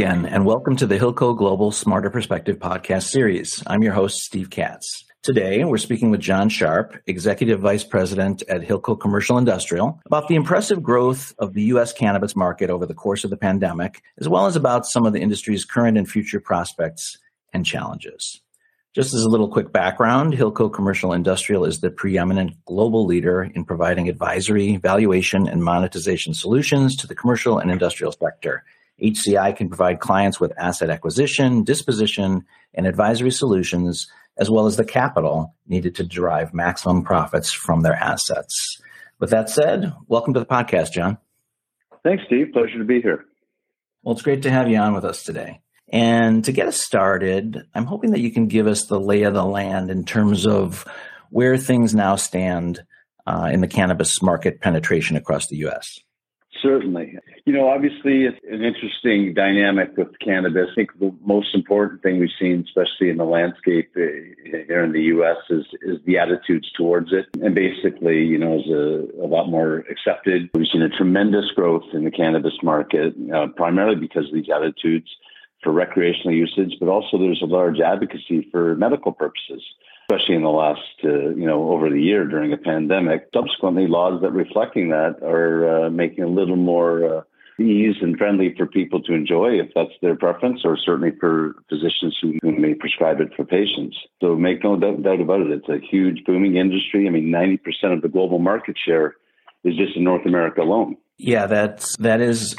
again, and welcome to the Hilco Global Smarter Perspective podcast series. I'm your host, Steve Katz. Today, we're speaking with John Sharpe, Executive Vice President at Hilco Commercial Industrial, about the impressive growth of the U.S. cannabis market over the course of the pandemic, as well as about some of the industry's current and future prospects and challenges. Just as a little quick background, Hilco Commercial Industrial is the preeminent global leader in providing advisory, valuation, and monetization solutions to the commercial and industrial sector. HCI can provide clients with asset acquisition, disposition, and advisory solutions as well as the capital needed to derive maximum profits from their assets. With that said, welcome to the podcast, John. Thanks, Steve. Pleasure to be here. Well, it's great to have you on with us today. And to get us started, I'm hoping that you can give us the lay of the land in terms of where things now stand uh, in the cannabis market penetration across the U.S. Certainly. You know, obviously, it's an interesting dynamic with cannabis. I think the most important thing we've seen, especially in the landscape uh, here in the U.S., is is the attitudes towards it. And basically, you know, is a, a lot more accepted. We've seen a tremendous growth in the cannabis market, uh, primarily because of these attitudes for recreational usage, but also there's a large advocacy for medical purposes especially in the last, uh, you know, over the year during a pandemic. Subsequently, laws that reflecting that are uh, making a little more uh, ease and friendly for people to enjoy if that's their preference, or certainly for physicians who, who may prescribe it for patients. So make no doubt, doubt about it. It's a huge booming industry. I mean, 90% of the global market share is just in North America alone. Yeah, that's that is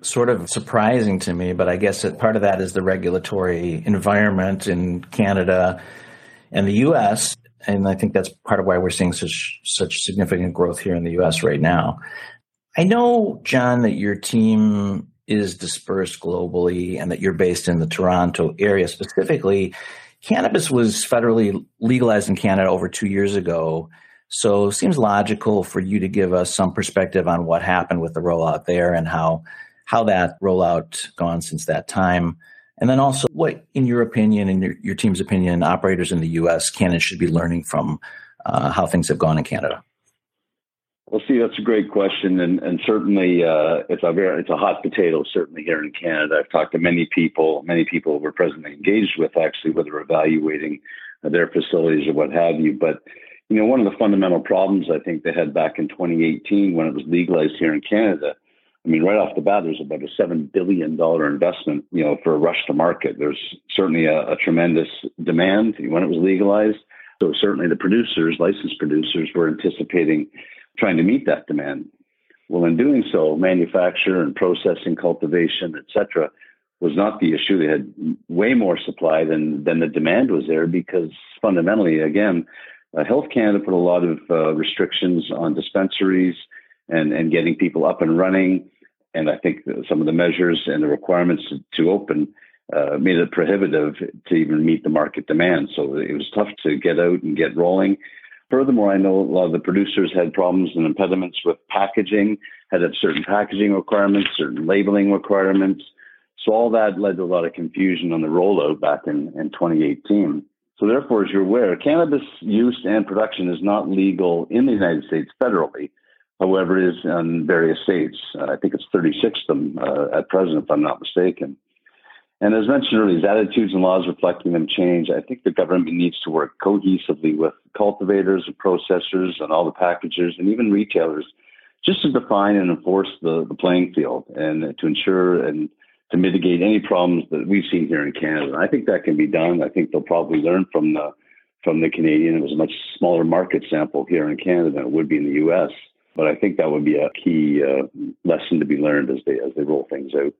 sort of surprising to me, but I guess that part of that is the regulatory environment in Canada and the U.S. And I think that's part of why we're seeing such such significant growth here in the U.S. right now. I know, John, that your team is dispersed globally and that you're based in the Toronto area specifically. Cannabis was federally legalized in Canada over two years ago. So it seems logical for you to give us some perspective on what happened with the rollout there and how how that rollout gone since that time. And then also, what, in your opinion, in your, your team's opinion, operators in the U.S. can and should be learning from uh, how things have gone in Canada? Well, see, that's a great question, and and certainly uh, it's a very it's a hot potato. Certainly here in Canada, I've talked to many people. Many people we're presently engaged with, actually, whether evaluating their facilities or what have you. But you know, one of the fundamental problems I think they had back in 2018 when it was legalized here in Canada I mean, right off the bat, there's about a seven billion dollar investment, you know, for a rush to market. There's certainly a, a, tremendous demand when it was legalized. So certainly the producers, licensed producers, were anticipating trying to meet that demand. Well, in doing so, manufacture and processing, cultivation, etc., was not the issue. They had way more supply than than the demand was there because fundamentally, again, uh, Health Canada put a lot of uh, restrictions on dispensaries and and getting people up and running and I think some of the measures and the requirements to open uh, made it prohibitive to even meet the market demand. So it was tough to get out and get rolling. Furthermore, I know a lot of the producers had problems and impediments with packaging, had certain packaging requirements, certain labeling requirements. So all that led to a lot of confusion on the rollout back in, in 2018. So therefore, as you're aware, cannabis use and production is not legal in the United States federally however, it is in various states. Uh, I think it's 36 of them uh, at present, if I'm not mistaken. And as mentioned earlier, these attitudes and laws reflecting them change. I think the government needs to work cohesively with cultivators and processors and all the packagers and even retailers just to define and enforce the, the playing field and to ensure and to mitigate any problems that we've seen here in Canada. I think that can be done. I think they'll probably learn from the from the Canadian. It was a much smaller market sample here in Canada than it would be in the U.S. But I think that would be a key uh, lesson to be learned as they as they roll things out.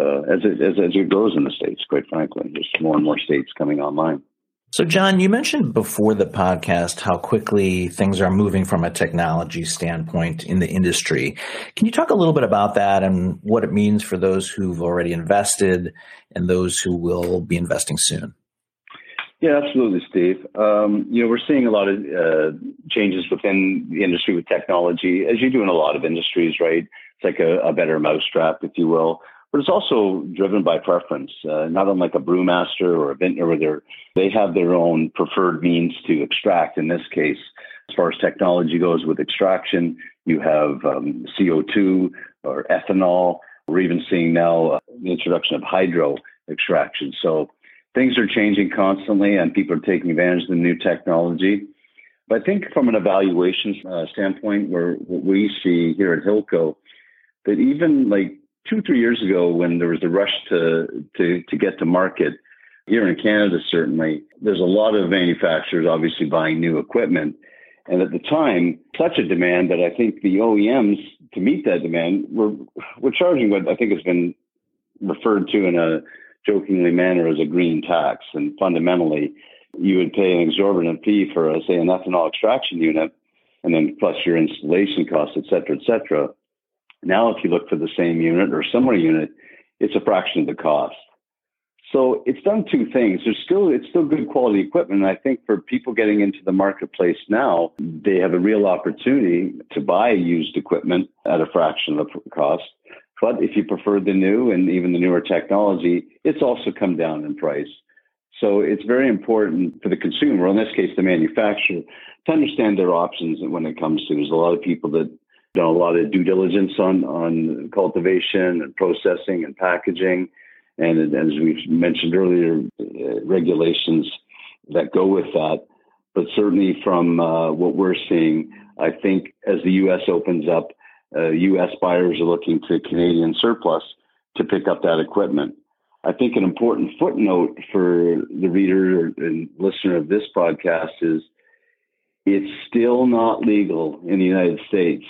Uh, as it as, as it grows in the states, quite frankly, there's more and more states coming online. So, John, you mentioned before the podcast how quickly things are moving from a technology standpoint in the industry. Can you talk a little bit about that and what it means for those who've already invested and those who will be investing soon? Yeah, absolutely, Steve. Um, you know, we're seeing a lot of uh, changes within the industry with technology, as you do in a lot of industries, right? It's like a, a better mousetrap, if you will. But it's also driven by preference, uh, not unlike a brewmaster or a vintner, where they have their own preferred means to extract. In this case, as far as technology goes with extraction, you have um, CO2 or ethanol. We're even seeing now uh, the introduction of hydro extraction. So things are changing constantly, and people are taking advantage of the new technology. But I think from an evaluation uh, standpoint, where what we see here at Hilco, that even like two, three years ago, when there was a rush to to to get to market here in Canada, certainly there's a lot of manufacturers obviously buying new equipment, and at the time, such a demand that I think the OEMs to meet that demand were were charging what I think has been referred to in a jokingly manner as a green tax, and fundamentally you would pay an exorbitant fee for, a, say, an ethanol extraction unit, and then plus your installation costs, et cetera, et cetera. Now, if you look for the same unit or similar unit, it's a fraction of the cost. So it's done two things. There's still it's still good quality equipment. And I think for people getting into the marketplace now, they have a real opportunity to buy used equipment at a fraction of the cost. But if you prefer the new and even the newer technology, it's also come down in price. So it's very important for the consumer, or in this case, the manufacturer, to understand their options when it comes to. There's a lot of people that do a lot of due diligence on on cultivation and processing and packaging, and as we've mentioned earlier, uh, regulations that go with that. But certainly, from uh, what we're seeing, I think as the U.S. opens up, uh, U.S. buyers are looking to Canadian surplus to pick up that equipment. I think an important footnote for the reader and listener of this podcast is it's still not legal in the United States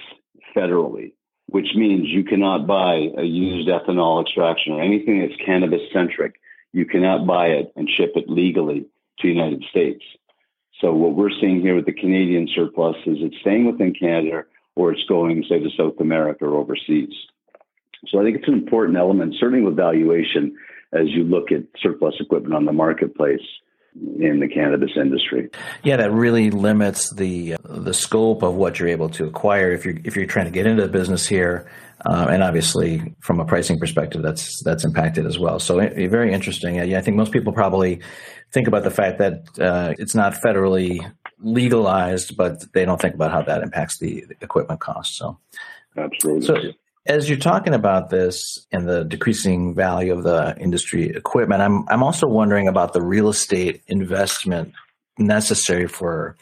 federally, which means you cannot buy a used ethanol extraction or anything that's cannabis centric. You cannot buy it and ship it legally to the United States. So what we're seeing here with the Canadian surplus is it's staying within Canada or it's going, say, to South America or overseas. So I think it's an important element, certainly with valuation, as you look at surplus equipment on the marketplace in the cannabis industry. Yeah, that really limits the the scope of what you're able to acquire if you're if you're trying to get into the business here. Uh, and obviously, from a pricing perspective, that's that's impacted as well. So, it, very interesting. Yeah, I think most people probably think about the fact that uh, it's not federally legalized, but they don't think about how that impacts the, the equipment costs. So, absolutely. So, as you're talking about this and the decreasing value of the industry equipment, I'm I'm also wondering about the real estate investment necessary for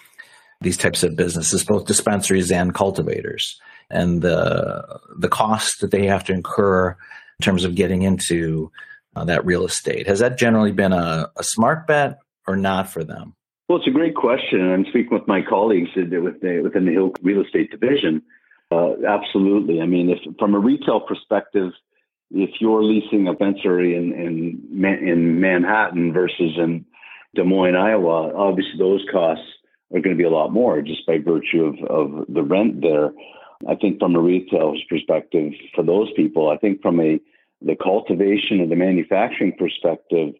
these types of businesses, both dispensaries and cultivators, and the the cost that they have to incur in terms of getting into uh, that real estate. Has that generally been a, a smart bet or not for them? Well, it's a great question. I'm speaking with my colleagues within the Hill Real Estate Division uh, absolutely. I mean, if from a retail perspective, if you're leasing a dispensary in, in in Manhattan versus in Des Moines, Iowa, obviously those costs are going to be a lot more just by virtue of, of the rent there. I think from a retailer's perspective, for those people, I think from a the cultivation and the manufacturing perspective,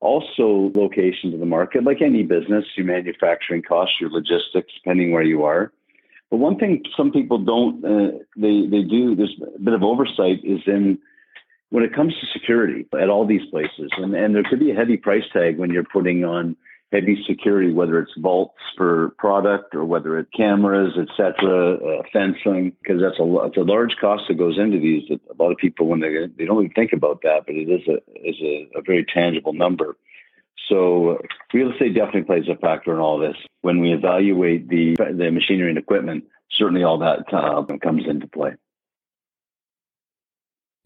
also location to the market, like any business, your manufacturing costs, your logistics, depending where you are. But one thing some people don't, uh, they, they do, there's a bit of oversight is in when it comes to security at all these places. And, and there could be a heavy price tag when you're putting on heavy security, whether it's vaults for product or whether it's cameras, et cetera, uh, fencing, because that's a, it's a large cost that goes into these. That a lot of people, when they, they don't even think about that, but it is a, is a, a very tangible number. So real estate definitely plays a factor in all this. When we evaluate the the machinery and equipment, certainly all that uh, comes into play.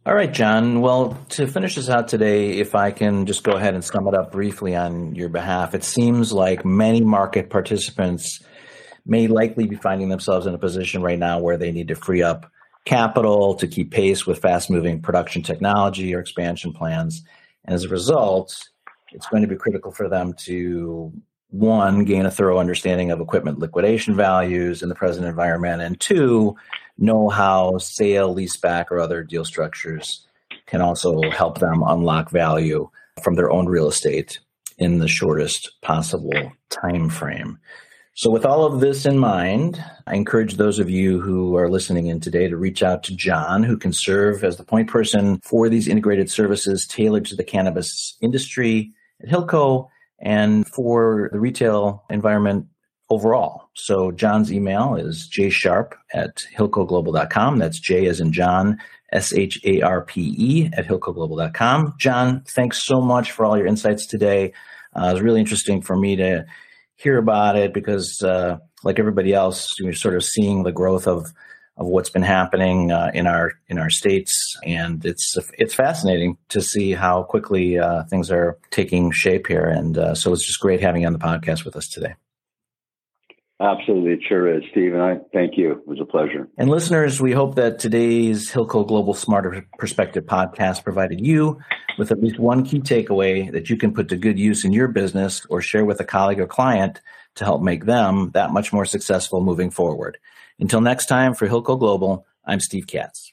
All right, John. Well, to finish this out today, if I can just go ahead and sum it up briefly on your behalf, it seems like many market participants may likely be finding themselves in a position right now where they need to free up capital to keep pace with fast moving production technology or expansion plans. And as a result, it's going to be critical for them to one gain a thorough understanding of equipment liquidation values in the present environment and two know how sale leaseback or other deal structures can also help them unlock value from their own real estate in the shortest possible time frame so with all of this in mind i encourage those of you who are listening in today to reach out to john who can serve as the point person for these integrated services tailored to the cannabis industry at Hilco and for the retail environment overall. So John's email is jsharpe at hilcoglobal.com. That's J as in John, S H A R P E at hilcoglobal.com. John, thanks so much for all your insights today. Uh, it was really interesting for me to hear about it because, uh, like everybody else, you're sort of seeing the growth of of what's been happening uh, in our in our states, and it's it's fascinating to see how quickly uh, things are taking shape here. And uh, so it's just great having you on the podcast with us today. Absolutely, it sure is, Steve. And I thank you. It was a pleasure. And listeners, we hope that today's Hilco Global Smarter Perspective podcast provided you with at least one key takeaway that you can put to good use in your business or share with a colleague or client to help make them that much more successful moving forward. Until next time, for Hilco Global, I'm Steve Katz.